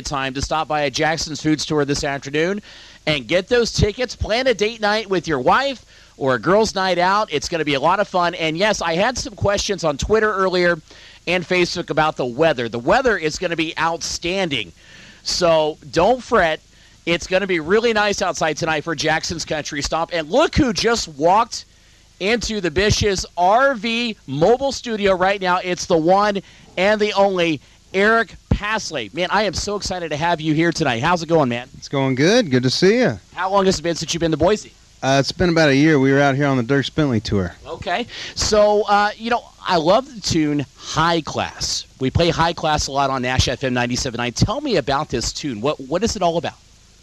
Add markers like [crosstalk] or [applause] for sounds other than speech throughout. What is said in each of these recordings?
time to stop by a Jackson's Food Store this afternoon and get those tickets. Plan a date night with your wife or a girls' night out. It's going to be a lot of fun. And yes, I had some questions on Twitter earlier and Facebook about the weather. The weather is going to be outstanding. So don't fret. It's going to be really nice outside tonight for Jackson's Country Stomp. And look who just walked into the Bish's RV mobile studio right now. It's the one and the only Eric Paslay. Man, I am so excited to have you here tonight. How's it going, man? It's going good. Good to see you. How long has it been since you've been to Boise? Uh, it's been about a year. We were out here on the Dierks Bentley tour. Okay. So, uh, you know, I love the tune High Class. We play High Class a lot on Nash FM 97.9. Tell me about this tune. What What is it all about?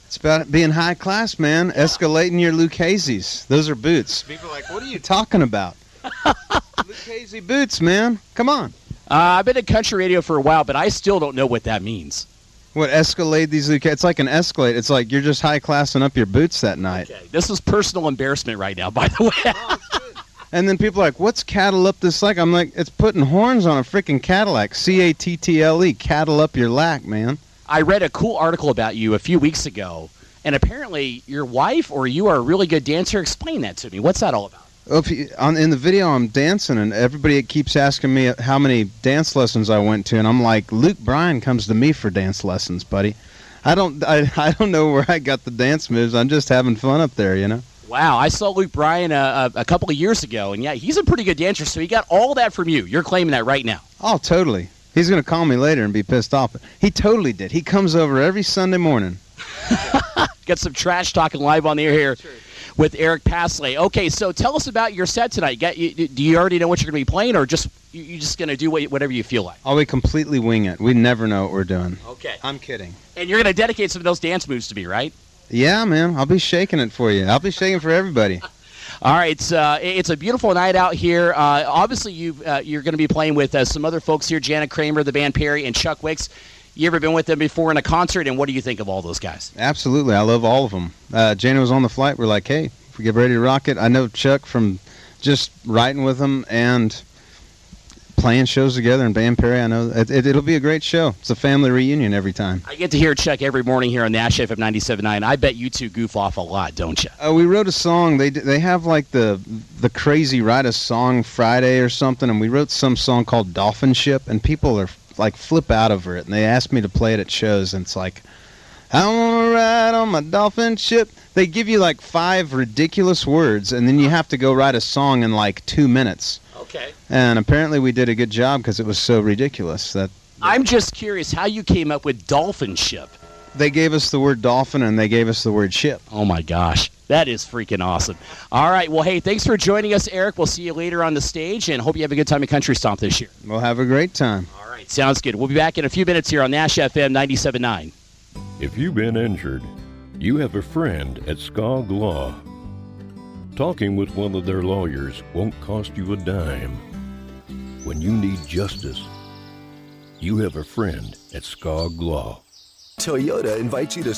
It's about being high class, man. Escalating your Lucchese's. Those are boots. People are like, what are you talking about? [laughs] Lucchese boots, man. Come on. Uh, I've been in country radio for a while, but I still don't know what that means. What Escalade these? It's like an Escalade. It's like you're just high classing up your boots that night. Okay. This is personal embarrassment right now, by the way. [laughs] And then people are like, what's cattle up this like? I'm like, it's putting horns on a freaking Cadillac. C A T T L E. Cattle up your lack, man. I read a cool article about you a few weeks ago, and apparently your wife or you are a really good dancer. Explain that to me. What's that all about? Well, if you, on, in the video, I'm dancing, and everybody keeps asking me how many dance lessons I went to, and I'm like, Luke Bryan comes to me for dance lessons, buddy. I don't, I, [laughs] I don't know where I got the dance moves. I'm just having fun up there, you know. Wow, I saw Luke Bryan uh, a, a couple of years ago, and yeah, he's a pretty good dancer. So he got all that from you. You're claiming that right now. Oh, totally. He's gonna call me later and be pissed off. He totally did. He comes over every Sunday morning. [laughs] Get some trash talking live on the air here with Eric Paslay. Okay, so tell us about your set tonight. Get, you, do you already know what you're going to be playing, or just you, you're just going to do what, whatever you feel like? Oh, we completely wing it. We never know what we're doing. Okay. I'm kidding. And you're going to dedicate some of those dance moves to me, right? Yeah, man. I'll be shaking it for you. I'll be shaking for everybody. [laughs] All right, it's, uh, it's a beautiful night out here. Uh, obviously, you uh, you're going to be playing with uh, some other folks here: Jana Kramer, the band Perry, and Chuck Wicks. You ever been with them before in a concert? And what do you think of all those guys? Absolutely. I love all of them. Uh, Jana was on the flight. We're like, hey, if we get ready to rock it. I know Chuck from just writing with him and playing shows together in Band Perry. I know it, it, it'll be a great show. It's a family reunion every time. I get to hear Chuck every morning here on Nash FM 97.9. I bet you two goof off a lot, don't you? Uh, we wrote a song. They they have like the the crazy write a song Friday or something, and we wrote some song called Dolphin Ship, and people are like flip out over it, and they asked me to play it at shows, and it's like. I want to ride on my dolphin ship. They give you like five ridiculous words, and then you have to go write a song in like two minutes. Okay. And apparently, we did a good job because it was so ridiculous that I'm just curious how you came up with dolphin ship. they gave us the word dolphin and they gave us the word ship. Oh my gosh, that is freaking awesome. All right, well, hey, thanks for joining us, Eric. We'll see you later on the stage, and hope you have a good time at Country Stomp this year. We'll have a great time. All right, sounds good. We'll be back in a few minutes here on Nash FM 97.9. If you've been injured, you have a friend at Skog Law. Talking with one of their lawyers won't cost you a dime. When you need justice, you have a friend at Skog Law. Toyota invites you to